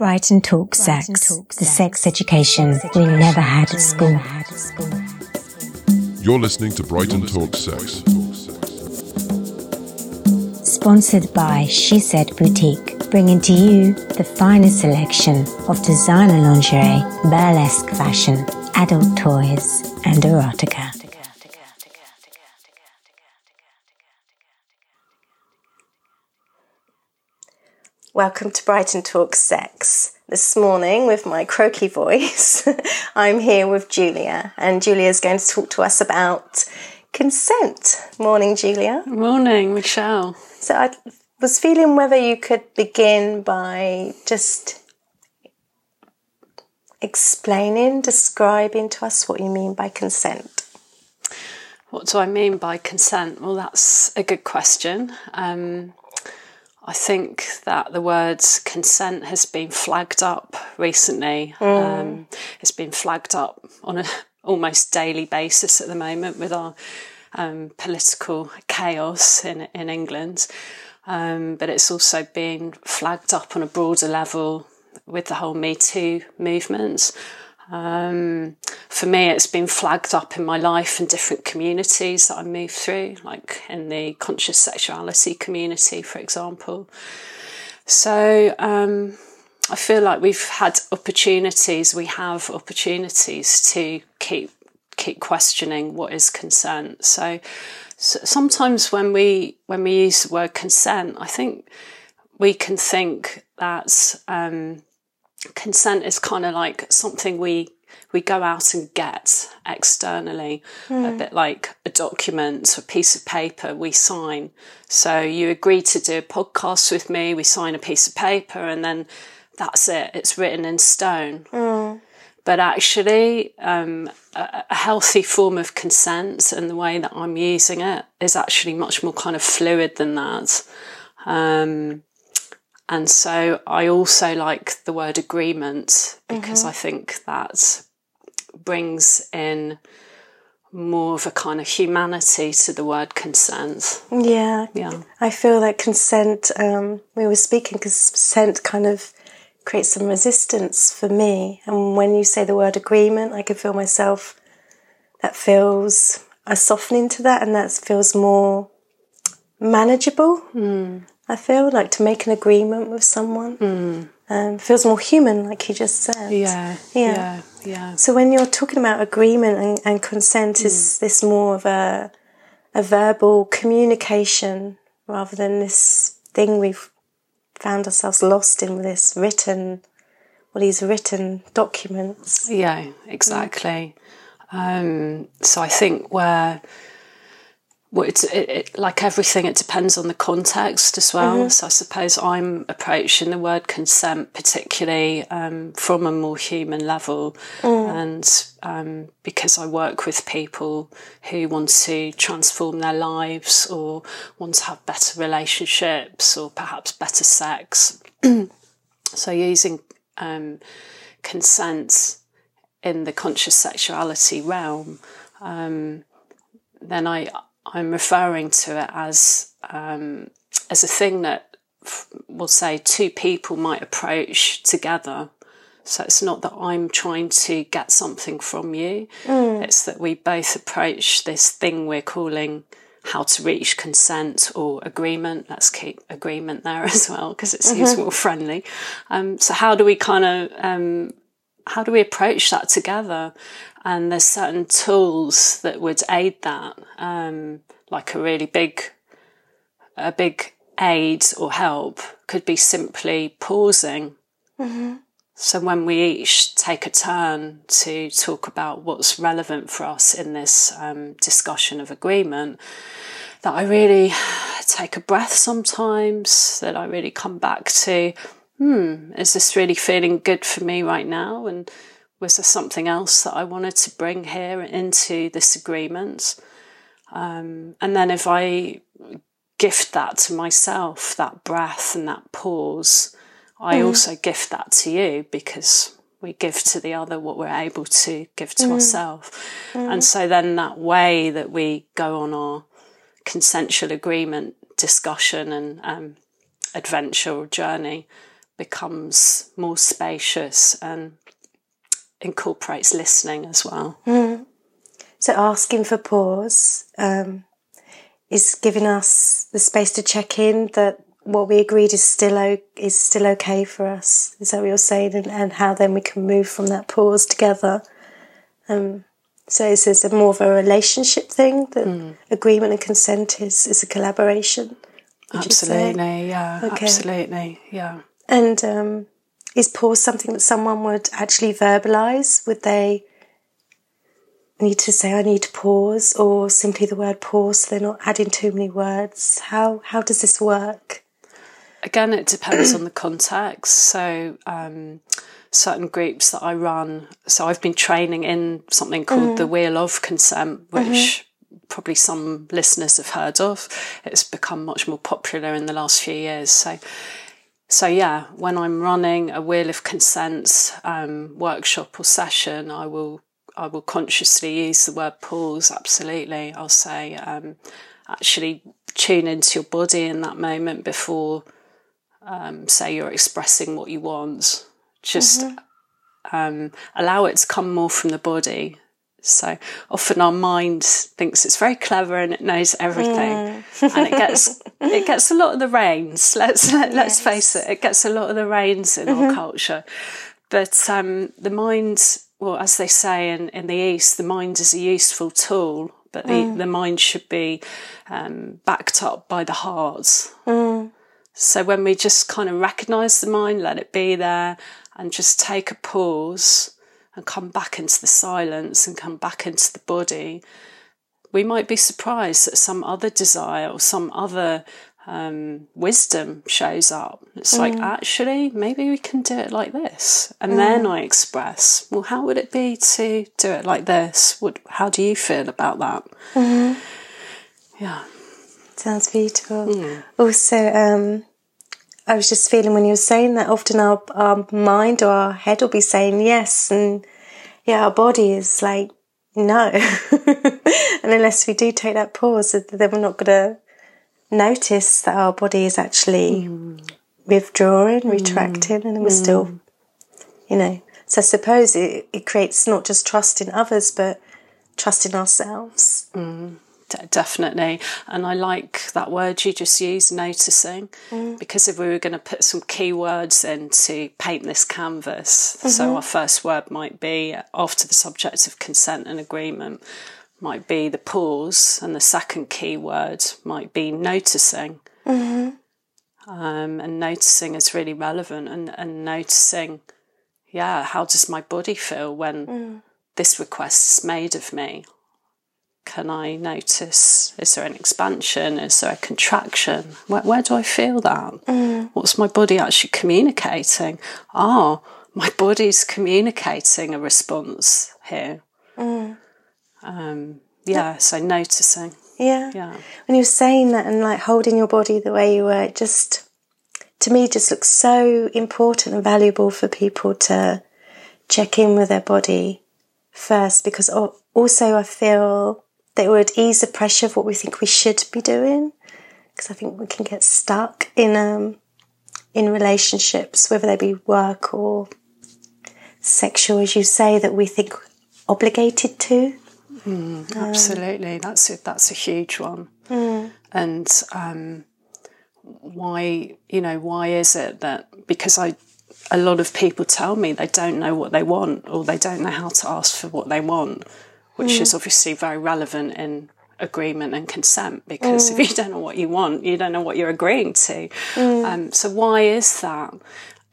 Brighton Talk Sex, the sex education we never had at school. You're listening to Brighton Talk Sex. Sponsored by She Said Boutique, bringing to you the finest selection of designer lingerie, burlesque fashion, adult toys, and erotica. Welcome to Brighton Talk Sex. This morning, with my croaky voice, I'm here with Julia, and Julia is going to talk to us about consent. Morning, Julia. Morning, Michelle. So, I was feeling whether you could begin by just explaining, describing to us what you mean by consent. What do I mean by consent? Well, that's a good question. Um, I think that the word consent has been flagged up recently. Mm. Um, it's been flagged up on an almost daily basis at the moment with our um, political chaos in in England. Um, but it's also been flagged up on a broader level with the whole Me Too movement. Um, for me, it's been flagged up in my life in different communities that I moved through, like in the conscious sexuality community, for example. So um, I feel like we've had opportunities, we have opportunities to keep keep questioning what is consent. So, so sometimes when we when we use the word consent, I think we can think that um, consent is kind of like something we we go out and get externally, mm. a hmm. bit like a document, a piece of paper we sign. So you agree to do a podcast with me, we sign a piece of paper, and then that's it, it's written in stone. Mm. But actually, um, a, a, healthy form of consent and the way that I'm using it is actually much more kind of fluid than that. Um, and so I also like the word agreement because mm-hmm. I think that brings in more of a kind of humanity to the word consent. Yeah. Yeah. I feel that consent, um, we were speaking because consent kind of creates some resistance for me. And when you say the word agreement, I can feel myself, that feels a softening to that and that feels more manageable. Mm. I feel like to make an agreement with someone mm. um, feels more human, like you just said. Yeah, yeah, yeah, yeah. So when you're talking about agreement and, and consent, mm. is this more of a a verbal communication rather than this thing we've found ourselves lost in with this written, well, these written documents? Yeah, exactly. Um, so I think where well, it's it, it, like everything, it depends on the context as well. Mm-hmm. So I suppose I'm approaching the word consent particularly um, from a more human level, mm. and um, because I work with people who want to transform their lives or want to have better relationships or perhaps better sex. so using um, consent in the conscious sexuality realm, um, then I I'm referring to it as um, as a thing that we'll say two people might approach together. So it's not that I'm trying to get something from you. Mm. It's that we both approach this thing we're calling how to reach consent or agreement. Let's keep agreement there as well because it seems mm-hmm. more friendly. Um, so how do we kind of um, how do we approach that together? And there's certain tools that would aid that, um, like a really big, a big aid or help could be simply pausing. Mm-hmm. So when we each take a turn to talk about what's relevant for us in this um, discussion of agreement, that I really take a breath sometimes, that I really come back to, hmm, is this really feeling good for me right now? And was there something else that I wanted to bring here into this agreement? Um, and then if I gift that to myself, that breath and that pause, I mm. also gift that to you because we give to the other what we're able to give to mm. ourselves. Mm. And so then that way that we go on our consensual agreement discussion and um, adventure or journey becomes more spacious and incorporates listening as well. So asking for pause um, is giving us the space to check in that what we agreed is still o- is still okay for us. Is that what you're saying? And, and how then we can move from that pause together. Um, so is this a more of a relationship thing? That agreement and consent is is a collaboration. would you say? Absolutely, yeah, Okay. absolutely, yeah. And um, is pause something that someone would actually verbalize? Would they need to say, "I need to pause," or simply the word "pause"? So they're not adding too many words. How how does this work? Again, it depends on the context. So, um, certain groups that I run, so I've been training in something called the Wheel of Consent, which probably some listeners have heard of. It's become much more popular in the last few years. So, so yeah, when I'm running a Wheel of Consents um, workshop or session, I will I will consciously use the word pause. Absolutely, I'll say um, actually tune into your body in that moment before um, say you're expressing what you want. Just um, allow it to come more from the body. So often our mind thinks it's very clever and it knows everything, and it gets it gets a lot of the reins. Let's let, let's face it, it gets a lot of the reins in our culture. But um, the mind, well, as they say in, in the East, the mind is a useful tool, but the, the mind should be um, backed up by the heart. So when we just kind of recognize the mind, let it be there, and just take a pause and come back into the silence and come back into the body, we might be surprised that some other desire or some other um, wisdom shows up. It's like, actually, maybe we can do it like this. And then I express, well, how would it be to do it like this? What, how do you feel about that? Yeah. Sounds beautiful. Also, um, I was just feeling when you were saying that often our, our mind or our head will be saying yes, and yeah, our body is like no. and unless we do take that pause, then we're not going to notice that our body is actually mm. withdrawing, mm. retracting, and we're still, mm. you know. So I suppose it, it creates not just trust in others, but trust in ourselves. De- Definitely. And I like that word you just used, noticing, mm. because if we were going to put some keywords in to paint this canvas, so mm-hmm. our first word might be after the subject of consent and agreement, might be the pause, and the second keyword might be noticing. Mm-hmm. Um, and noticing is really relevant, and, and noticing, yeah, how does my body feel when mm. this request is made of me? Can I notice? Is there an expansion? Is there a contraction? Where, where do I feel that? What's my body actually communicating? Ah, my body's communicating a response here. Um, yeah, so noticing. Yeah. Yeah. When you were saying that and like holding your body the way you were, it just to me just looks so important and valuable for people to check in with their body first because also I feel that it would ease the pressure of what we think we should be doing because I think we can get stuck in um in relationships whether they be work or sexual as you say that we think obligated to. Absolutely, that's a, that's a huge one. And um, why, you know, why is it that because I, a lot of people tell me they don't know what they want or they don't know how to ask for what they want, which is obviously very relevant in agreement and consent because if you don't know what you want, you don't know what you're agreeing to. Um, so why is that?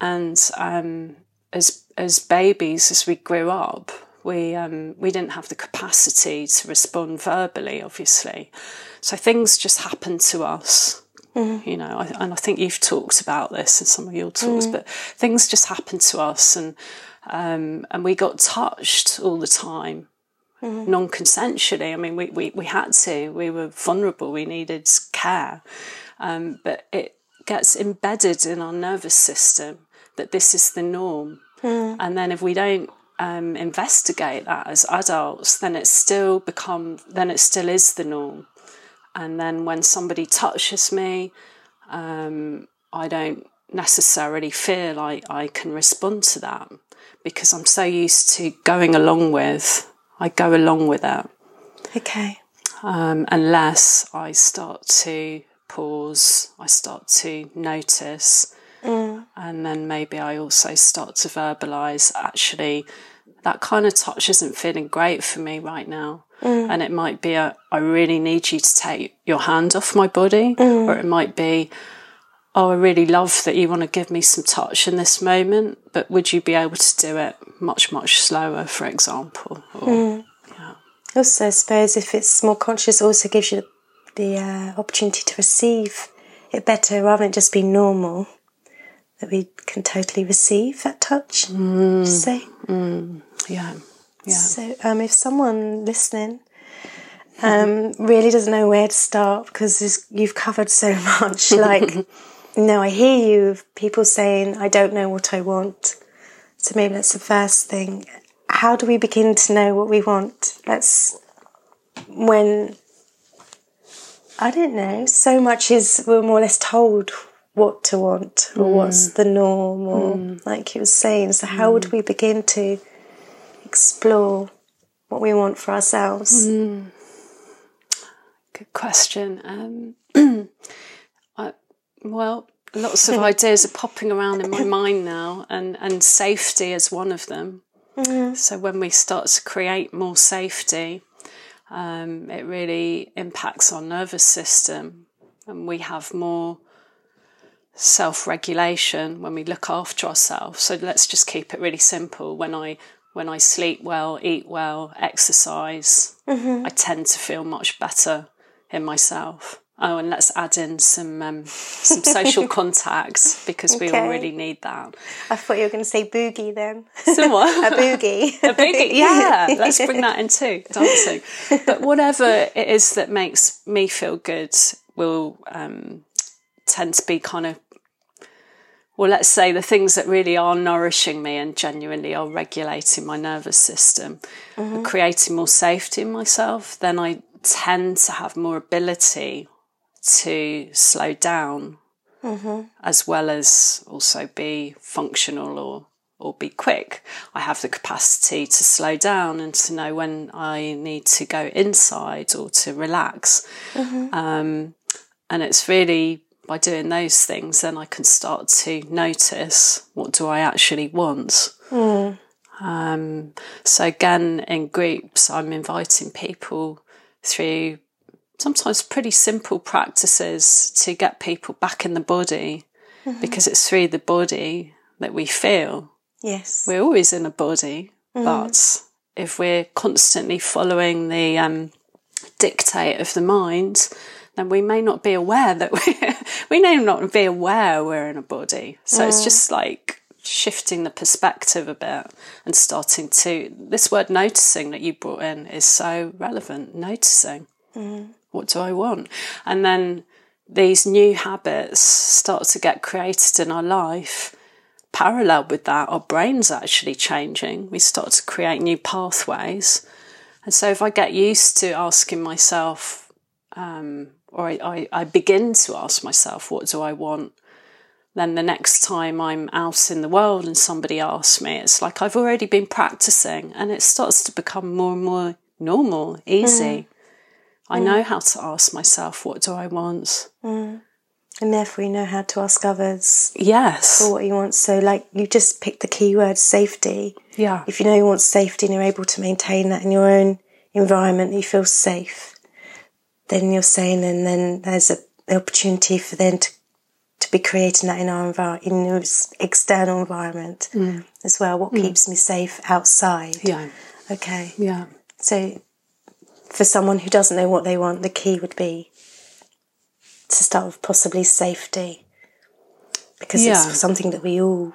And um, as as babies, as we grew up, we um, we didn't have the capacity to respond verbally, obviously. So things just happened to us. You know, I, and I think you've talked about this in some of your talks, but things just happened to us, and um, and we got touched all the time, non-consensually. I mean, we, we we had to. We were vulnerable. We needed care, um, but it gets embedded in our nervous system that this is the norm. And then if we don't um, investigate that as adults, then it still become then it still is the norm. And then when somebody touches me, um, I don't necessarily feel I, I can respond to that because I'm so used to going along with, I go along with that. Okay. Um, unless I start to pause, I start to notice, mm. and then maybe I also start to verbalize actually, that kind of touch isn't feeling great for me right now. Mm. And it might be a, I really need you to take your hand off my body, or mm. it might be, oh, I really love that you want to give me some touch in this moment, but would you be able to do it much, much slower, for example? Or, Also, I suppose if it's more conscious, also gives you the uh, opportunity to receive it better rather than just be normal. That we can totally receive that touch. Mm. Say. yeah, yeah. So, um, if someone listening um, really doesn't know where to start because you've covered so much, like, no, I hear you of people saying, I don't know what I want. So maybe that's the first thing. How do we begin to know what we want? That's when, I don't know, so much is, we're more or less told what to want or mm. what's the norm or mm. like you were saying. So how would mm. we begin to explore what we want for ourselves? Good question. Um, well, lots of ideas are popping around in my mind now, and, and safety is one of them. So when we start to create more safety, um, it really impacts our nervous system, and we have more self-regulation when we look after ourselves. So let's just keep it really simple. When I when I sleep well, eat well, exercise, I tend to feel much better in myself. Oh, and let's add in some um, some social contacts because we all really need that. I thought you were going to say boogie then. So what? A boogie. A boogie, yeah. Let's bring that in too, dancing. But whatever it is that makes me feel good will um, tend to be kind of, well, let's say the things that really are nourishing me and genuinely are regulating my nervous system, are creating more safety in myself. Then I tend to have more ability to slow down as well as also be functional or or be quick. I have the capacity to slow down and to know when I need to go inside or to relax. Um, and it's really by doing those things, then I can start to notice what do I actually want. Um, so again, in groups, I'm inviting people through sometimes pretty simple practices to get people back in the body mm-hmm. because it's through the body that we feel. Yes. We're always in a body, mm-hmm. but if we're constantly following the um, dictate of the mind, then we may not be aware that we we may not be aware we're in a body. So it's just like shifting the perspective a bit and starting to this word noticing that you brought in is so relevant. Noticing mm-hmm. What do I want, and then these new habits start to get created in our life parallel with that, our brain's actually changing. We start to create new pathways. And so if I get used to asking myself, um, or I, I, I begin to ask myself, what do I want? Then the next time I'm out in the world and somebody asks me, it's like I've already been practicing and it starts to become more and more normal, easy. I know mm. how to ask myself, what do I want? Mm. And therefore, you know how to ask others Yes. for what you want. So, like, you just pick the key word safety. Yeah. If you know you want safety and you're able to maintain that in your own environment, you feel safe, then you're saying, and then there's a, the opportunity for them to, to be creating that in our envir- in your external environment mm. as well. What keeps me safe outside? Yeah. Okay. Yeah. So, for someone who doesn't know what they want, the key would be to start with possibly safety, because Yeah. it's something that we all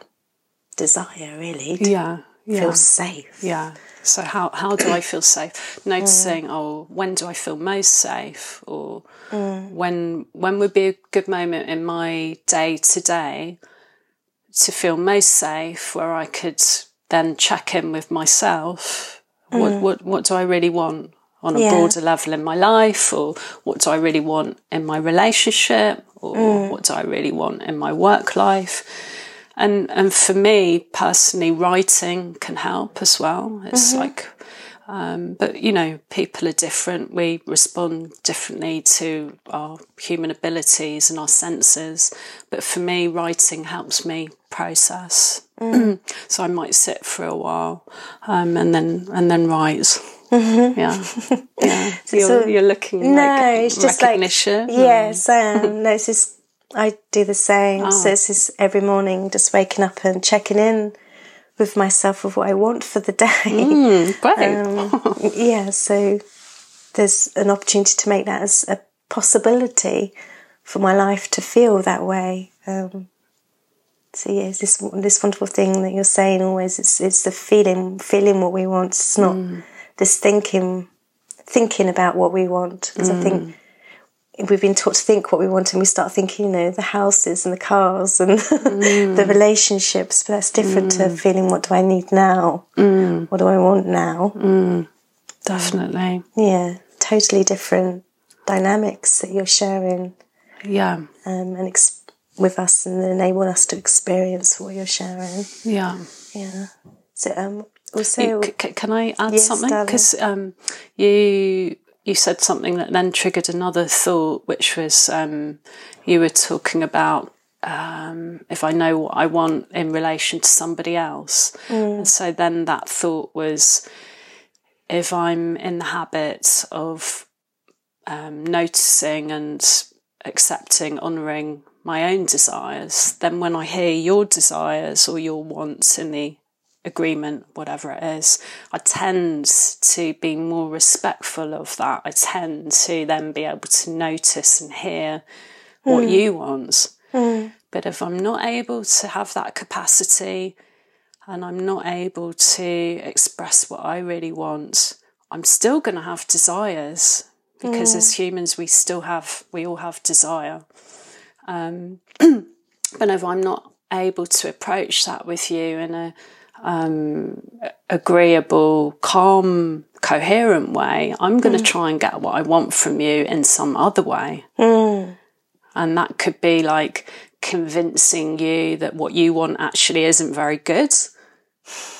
desire, really. To Yeah. Yeah. feel safe. Yeah. So how how do I feel safe? Noticing, mm. oh, when do I feel most safe, or mm. when when would be a good moment in my day to day to feel most safe, where I could then check in with myself. What mm. what what do I really want? On a Yeah. broader level in my life, or what do I really want in my relationship, or Mm. what do I really want in my work life. And and for me personally, writing can help as well. It's Mm-hmm. like um, but you know, people are different. We respond differently to our human abilities and our senses. But for me, writing helps me process. so I might sit for a while um, and then and then write. Yeah, yeah. You're, So- you're looking No, like it's just like recognition. yes, I am. No, it's just I do the same. Ah. So it's just every morning, just waking up and checking in with myself of what I want for the day. Mm, great. Um, yeah, so there's an opportunity to make that as a possibility for my life to feel that way. Um, so yeah, it's this this wonderful thing that you're saying always. It's it's the feeling, feeling what we want. It's not this thinking, thinking about what we want. Because I think mm. we've been taught to think what we want, and we start thinking, you know, the houses and the cars and the mm. relationships. But that's different to mm. feeling what do I need now? What do I want now? Definitely. Yeah, totally different dynamics that you're sharing Yeah. um, and ex- with us and enable us to experience what you're sharing. Yeah. Yeah. So um, also, C- can I add Yes, something? Because um, you you said something that then triggered another thought, which was um, you were talking about um, if I know what I want in relation to somebody else, and so then that thought was if I'm in the habit of um, noticing and accepting, honouring my own desires, then when I hear your desires or your wants in the agreement, whatever it is, I tend to be more respectful of that. I tend to then be able to notice and hear what hmm. you want. Hmm. But if I'm not able to have that capacity and I'm not able to express what I really want, I'm still going to have desires because as hmm. humans, we still have, we all have desire. Um, but if I'm not able to approach that with you in a um, agreeable, calm, coherent way, I'm going to hmm. try and get what I want from you in some other way. Hmm. And that could be like convincing you that what you want actually isn't very good.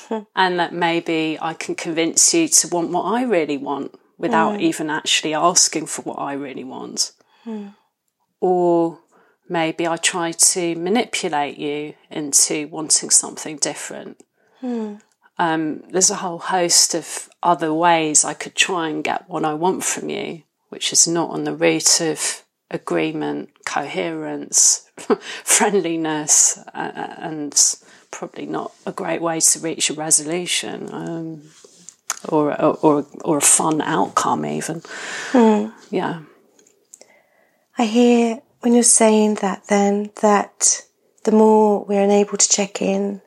and that maybe I can convince you to want what I really want without hmm. even actually asking for what I really want. Or maybe I try to manipulate you into wanting something different. Um, there's a whole host of other ways I could try and get what I want from you, which is not on the route of agreement, coherence, friendliness, uh, and probably not a great way to reach a resolution um, or, or, or a fun outcome, even. Yeah. I hear when you're saying that, then that the more we're unable to check in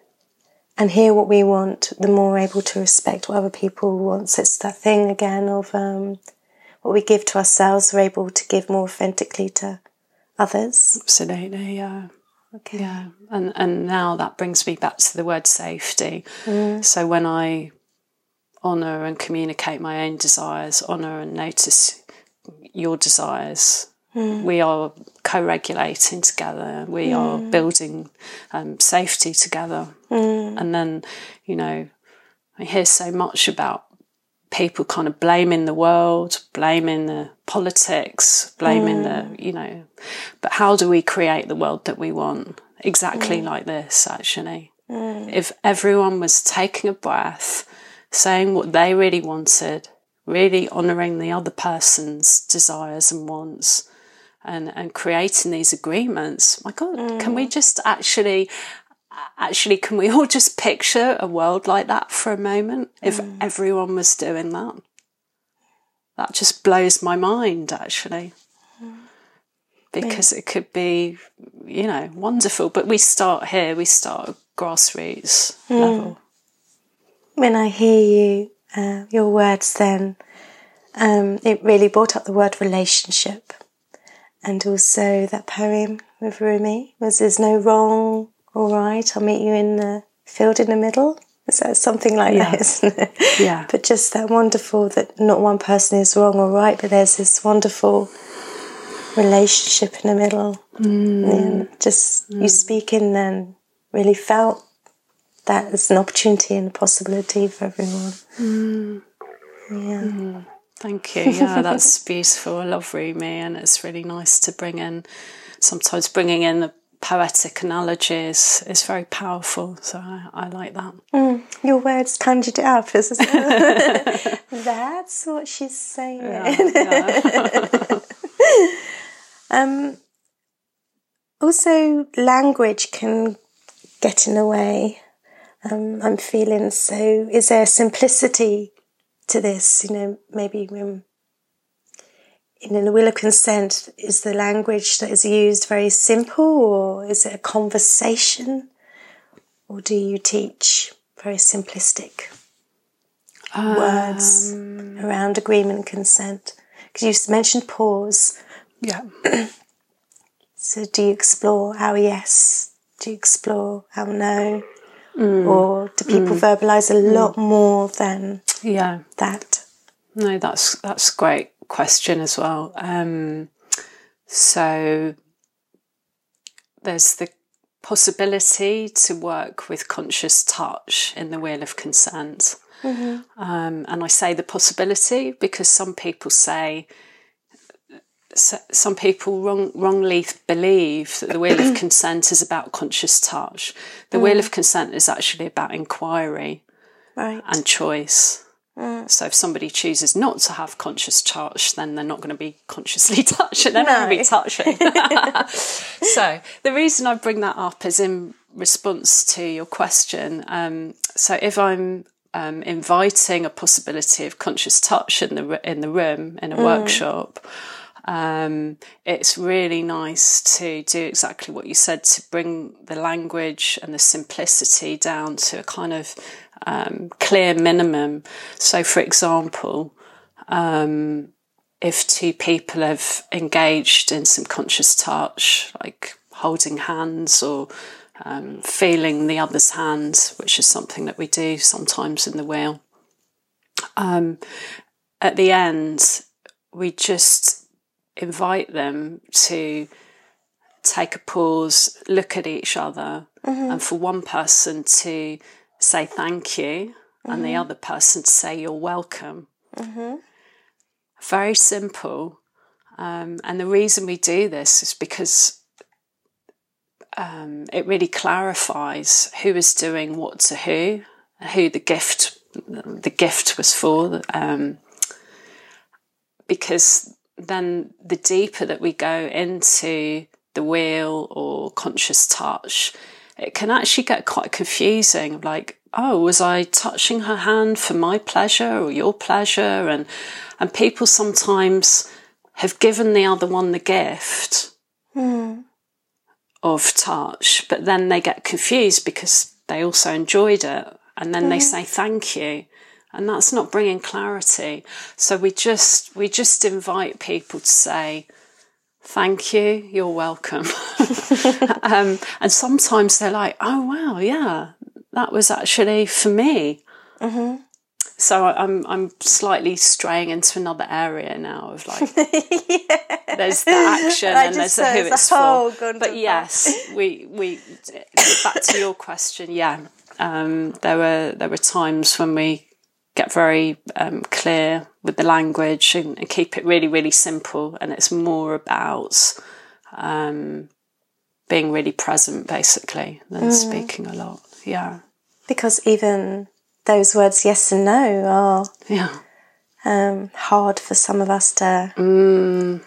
and hear what we want, the more we're able to respect what other people want. So it's that thing again of um, what we give to ourselves, we're able to give more authentically to others. Absolutely, yeah. Okay. Yeah, and and now that brings me back to the word safety. So when I honour and communicate my own desires, honour and notice your desires, Mm. we are co-regulating together. We mm. are building um, safety together, mm. and then you know I hear so much about people kind of blaming the world, blaming the politics, blaming the, you know, but how do we create the world that we want? Exactly like this, actually. If everyone was taking a breath, saying what they really wanted, really honouring the other person's desires and wants, and, and creating these agreements, my God, can we just actually actually, can we all just picture a world like that for a moment if everyone was doing that? That just blows my mind, actually. Because it could be, you know, wonderful. But we start here, we start at grassroots level. When I hear you, uh, your words, then um, it really brought up the word relationship, and also that poem with Rumi was "There's no wrong or right. I'll meet you in the field in the middle." So it's uh, something like Yeah. that, isn't it? Yeah. But just that wonderful that not one person is wrong or right, but there's this wonderful relationship in the middle. Mm. And just you mm. speaking then really felt that as an opportunity and a possibility for everyone. Mm. Yeah. Thank you. Yeah, that's beautiful. I love Rumi, and it's really nice to bring in. Sometimes bringing in the poetic analogies is very powerful. So I, I like that. Your words conjured it up. It's just- That's what she's saying. um, also, language can get in the way. Um, I'm feeling so. Is there simplicity to this? You know, maybe when in the wheel of consent, is the language that is used very simple, or is it a conversation, or do you teach very simplistic words um. around agreement and consent? Because you mentioned pause. Yeah. So do you explore our yes? Do you explore our no? Or do people verbalize a lot more than Yeah. that? No, that's that's a great question as well. Um, so there's the possibility to work with conscious touch in the wheel of consent. Um, and I say the possibility because some people say, some people wrong, wrongly believe that the wheel of consent is about conscious touch. The wheel of consent is actually about inquiry Right. and choice. So if somebody chooses not to have conscious touch, then they're not going to be consciously touching. They're not going to be touching. so the reason I bring that up is in response to your question. Um, so if I'm um, inviting a possibility of conscious touch in the in the room in a workshop, um, it's really nice to do exactly what you said to bring the language and the simplicity down to a kind of um, clear minimum. So, for example, um, if two people have engaged in some conscious touch, like holding hands or um, feeling the other's hand, which is something that we do sometimes in the wheel, um, at the end, we just invite them to take a pause, look at each other, and for one person to say thank you and the other person to say you're welcome. Very simple. Um, and the reason we do this is because um, it really clarifies who is doing what to who, who the gift the gift was for. Um, because then the deeper that we go into the wheel or conscious touch, it can actually get quite confusing. Like, oh, was I touching her hand for my pleasure or your pleasure? And and people sometimes have given the other one the gift hmm. of touch, but then they get confused because they also enjoyed it, and then they mm-hmm. say thank you and that's not bringing clarity so we just we just invite people to say thank you you're welcome um, and sometimes they're like oh wow yeah that was actually for me so I- I'm I'm slightly straying into another area now of like yeah. there's the action I and there's the who it's it's a whole for. But yes, we we back to your question. Yeah, um, there were there were times when we get very um, clear with the language and, and keep it really really simple, and it's more about um, being really present basically than Mm. speaking a lot. Yeah, Because even those words yes and no are yeah, um, hard for some of us to Mm.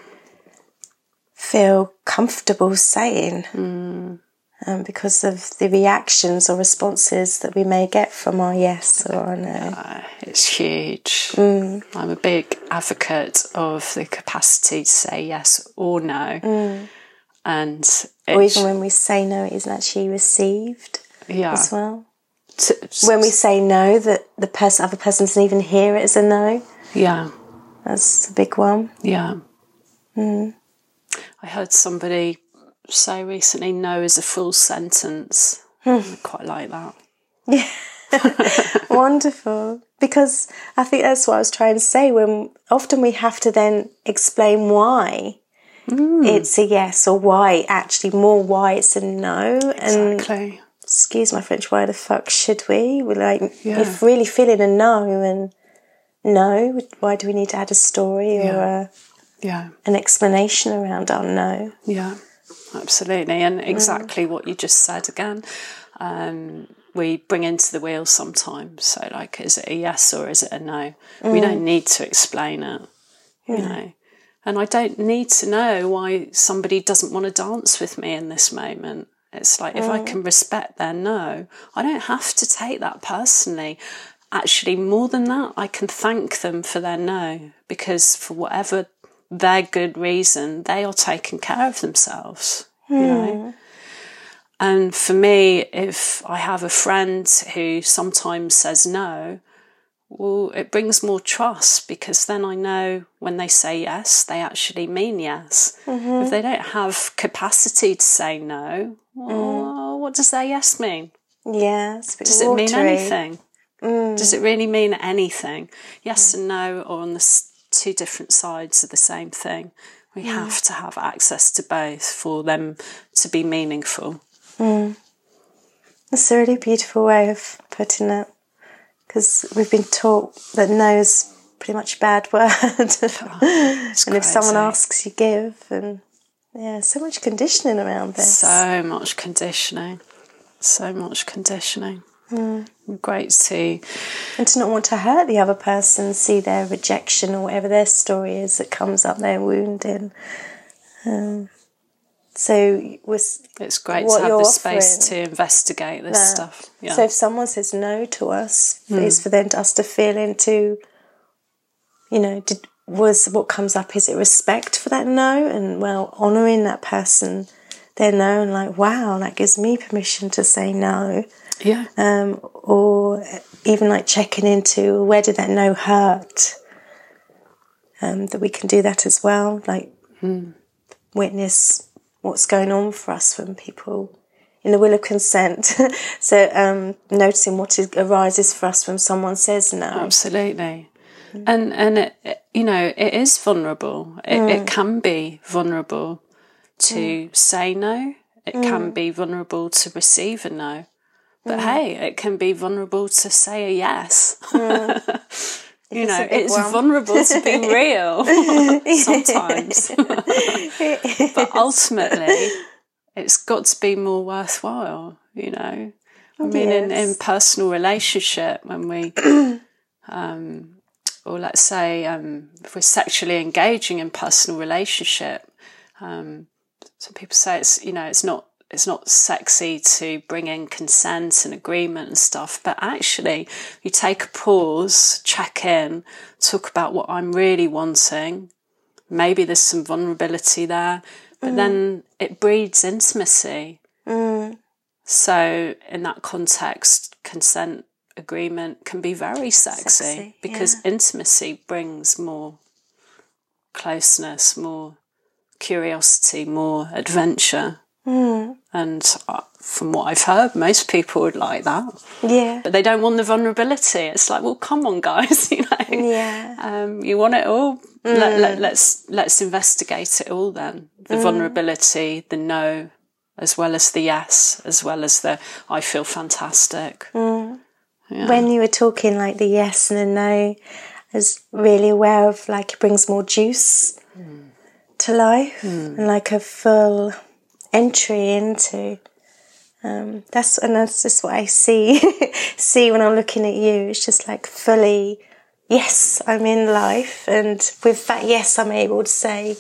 feel comfortable saying Mm. Um, because of the reactions or responses that we may get from our yes or our no. Uh, it's huge. Mm. I'm a big advocate of the capacity to say yes or no. And Mm. Or even when we say no, it isn't actually received yeah, as well. When we say no, that the person, other person doesn't even hear it as a no. yeah, That's a big one. yeah. Mm. I heard somebody say recently, "No" is a full sentence. Hmm. I quite like that. Yeah. Wonderful. Because I think that's what I was trying to say. When often we have to then explain why it's a yes or why actually more why it's a no. And excuse my French, why the fuck should we? We're like, Yeah. if really feeling a no and no, why do we need to add a story or a, Yeah. an explanation around our no? Yeah, absolutely. And exactly what you just said again. Um, we bring into the wheel sometimes. So, like, is it a yes or is it a no? We don't need to explain it, you know. And I don't need to know why somebody doesn't want to dance with me in this moment. It's like if I can respect their no, I don't have to take that personally. Actually, more than that, I can thank them for their no because for whatever their good reason, they are taking care of themselves. You know? Hmm. And for me, if I have a friend who sometimes says no, well, it brings more trust because then I know when they say yes, they actually mean yes. If mm-hmm. they don't have capacity to say no, well, mm. what does their yes mean? Yeah, a bit Does it mean watery. anything? Mm. Does it really mean anything? Yes mm. and no or on the two different sides of the same thing. We mm. have to have access to both for them to be meaningful. Mm. That's a really beautiful way of putting it. Because we've been taught that no is pretty much a bad word. Oh, it's and if someone asks, you give. And yeah, so much conditioning around this. So much conditioning. So much conditioning. Great to and to not want to hurt the other person, see their rejection or whatever their story is that comes up, their wound in. Um, so was it's great to have the space to investigate this that. stuff. Yeah. So if someone says no to us, it's for them to us to feel into, you know, did, was what comes up, is it respect for that no? And well, honouring that person, their no, and like, wow, that gives me permission to say no. Yeah. Um, or even like checking into where did that no hurt? Um, that we can do that as well, like witness what's going on for us from people in the wheel of consent. so um, noticing what is, arises for us when someone says no. Absolutely. And and it, it- you know it is vulnerable. It, it can be vulnerable to say no. It can be vulnerable to receive a no. But hey, it can be vulnerable to say a yes. you know, it's one. vulnerable to being real sometimes. but ultimately, it's got to be more worthwhile, you know. I mean, in, in personal relationship, when we, um, or let's say, um, if we're sexually engaging in personal relationship, um, some people say it's you know it's not it's not sexy to bring in consent and agreement and stuff, but actually, you take a pause, check in, talk about what I'm really wanting. Maybe there's some vulnerability there, but mm. then it breeds intimacy. Mm. So, in that context, consent agreement can be very sexy, Sexy, because yeah. intimacy brings more closeness, more curiosity, more adventure. Mm. And uh, from what I've heard, most people would like that, Yeah. but they don't want the vulnerability. It's like, well, come on, guys, you know, Yeah. um, you want it all. Let, let, mm. let's let's investigate it all. Then the mm. vulnerability, the no, as well as the yes, as well as the I feel fantastic. When you were talking like the yes and the no, I was really aware of like it brings more juice to life and like a full entry into. Um, that's and that's just what I see see when I'm looking at you. It's just like fully, yes, I'm in life, and with that yes, I'm able to say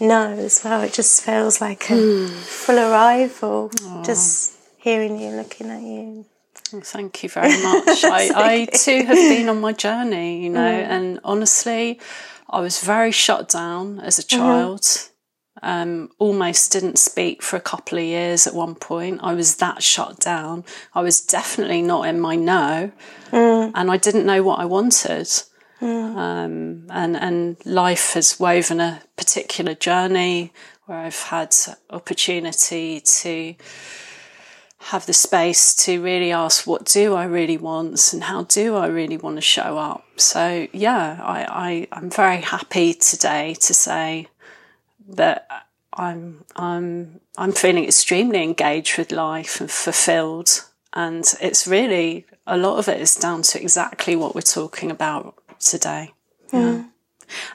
no as well. It just feels like a hmm. full arrival. Just hearing you, looking at you. Well, Thank you very much. I, I too have been on my journey, you know, mm. and honestly, I was very shut down as a mm-hmm. child. Um, almost didn't speak for a couple of years at one point. I was that shut down. I was definitely not in my no, and I didn't know what I wanted. Um, and and life has woven a particular journey where I've had opportunity to have the space to really ask what do I really want and how do I really want to show up. So yeah, I, I I'm very happy today to say that I'm I'm I'm feeling extremely engaged with life and fulfilled. And it's really a lot of it is down to exactly what we're talking about today. Yeah. Mm-hmm.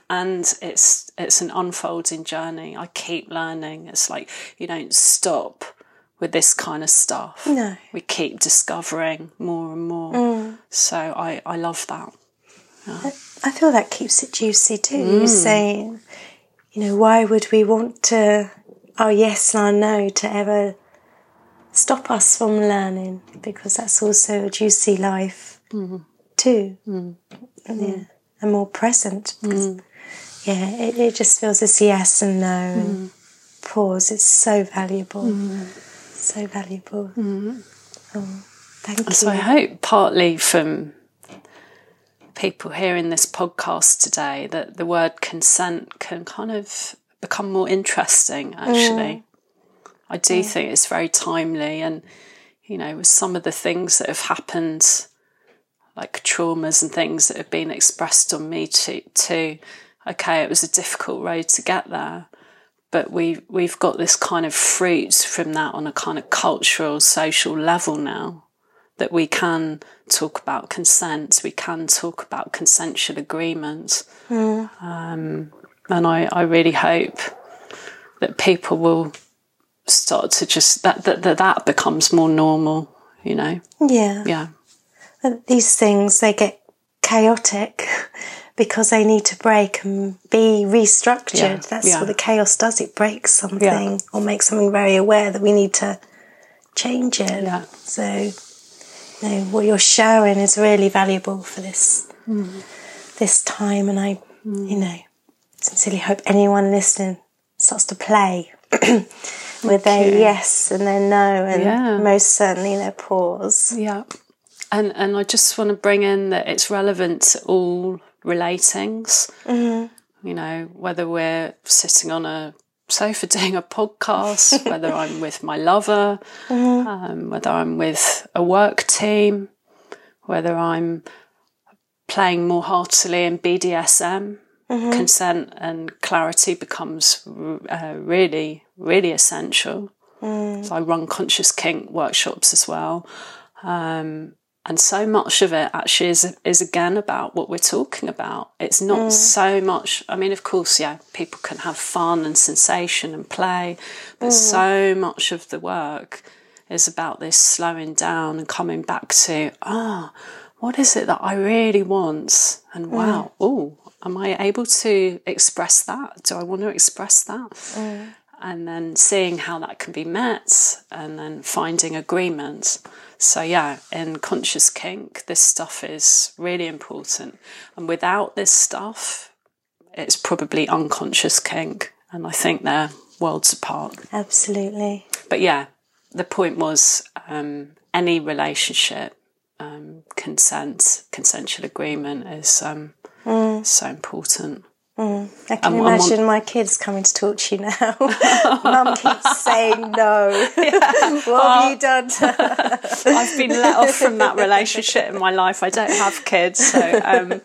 And it's it's an unfolding journey. I keep learning. It's like you don't stop with this kind of stuff. No. We keep discovering more and more. Mm. So I, I love that. I feel that keeps it juicy too. You're mm. saying, you know, why would we want to, our yes and our no to ever stop us from learning? Because that's also a juicy life mm-hmm. too. Mm. Yeah. And more present. Because, Yeah, it, it just feels this yes and no and mm. pause. It's so valuable. Mm-hmm. So valuable. Mm-hmm. Oh, thank you. So I hope partly from people hearing this podcast today that the word consent can kind of become more interesting mm. actually. I do think it's very timely and you know, with some of the things that have happened like traumas and things that have been expressed on me too, too okay, it was a difficult road to get there. But we we've got this kind of fruit from that on a kind of cultural, social level now that we can talk about consent, we can talk about consensual agreement. Um, and I, I really hope that people will start to just, that, that, that, that becomes more normal, you know? Yeah. Yeah. But these things, they get chaotic because they need to break and be restructured. Yeah, That's yeah. what the chaos does. It breaks something Yeah. or makes something very aware that we need to change it. Yeah. So, you know, what you're sharing is really valuable for this this time, and I, you know, sincerely hope anyone listening starts to play with their you. yes and their no, and Yeah. most certainly their pause. Yeah. And and I just want to bring in that it's relevant to all relatings. Mm-hmm. You know, whether we're sitting on a sofa doing a podcast, whether I'm with my lover, um, whether I'm with a work team, whether I'm playing more heartily in BDSM. Consent and clarity becomes uh, really, really essential. So I run conscious kink workshops as well. Um, and so much of it actually is, is again about what we're talking about. It's not mm. so much, I mean, of course, yeah, people can have fun and sensation and play, but mm. so much of the work is about this slowing down and coming back to, ah, what is it that I really want? And mm. wow, oh, am I able to express that? Do I want to express that? and then seeing how that can be met and then finding agreement. So, yeah, in conscious kink, this stuff is really important. And without this stuff, it's probably unconscious kink. And I think they're worlds apart. Absolutely. But yeah, the point was um, any relationship, um, consent, consensual agreement is um, so important. I can on- imagine my kids coming to talk to you now. Mum keeps saying no. what have you done to I've been let off from that relationship in my life. I don't have kids, so um,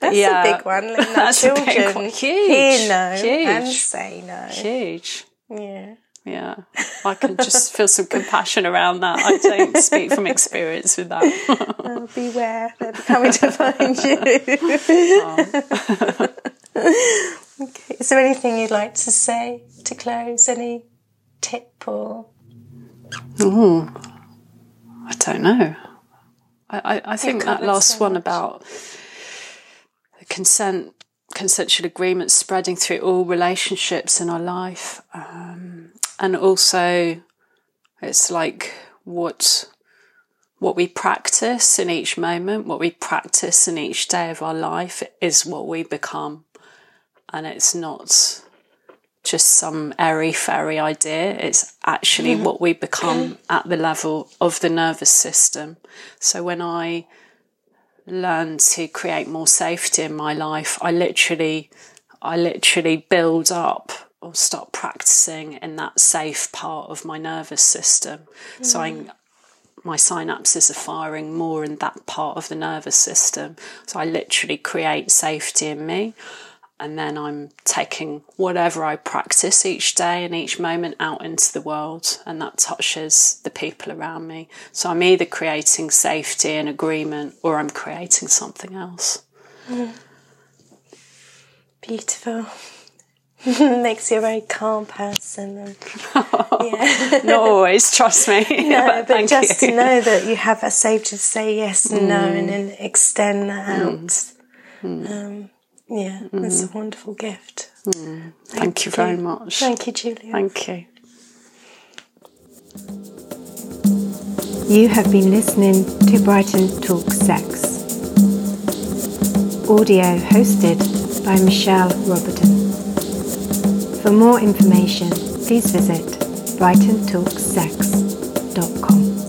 That's yeah, a big one. That's a big children one. Huge, hear no huge. and say no. huge. Yeah. Yeah, I can just feel some compassion around that. I don't speak from experience with that. Oh, beware, they're coming to find you. Okay. Is there anything you'd like to say to close? Any tip or I don't know. I, I, I think that last so one about the consent, consensual agreement spreading through all relationships in our life, um, and also it's like what what we practice in each moment, what we practice in each day of our life is what we become, and it's not just some airy fairy idea. It's actually mm-hmm. what we become at the level of the nervous system. So when I learn to create more safety in my life, I literally, I literally build up or start practicing in that safe part of my nervous system. So I, mm. my synapses are firing more in that part of the nervous system. So I literally create safety in me. And then I'm taking whatever I practice each day and each moment out into the world, and that touches the people around me. So I'm either creating safety and agreement or I'm creating something else. Mm. Beautiful. Makes you a very calm person. And, yeah. Not always, trust me. no, but, but just you. to know that you have a safety to say yes and mm. no and then extend that out. Mm. Um, yeah, mm. that's a wonderful gift. Mm. Thank, Thank, you very much. Thank you, Julia. Thank you. You have been listening to Brighton Talk Sex. Audio hosted by Michelle Roberton. For more information, please visit brightontalksex.com.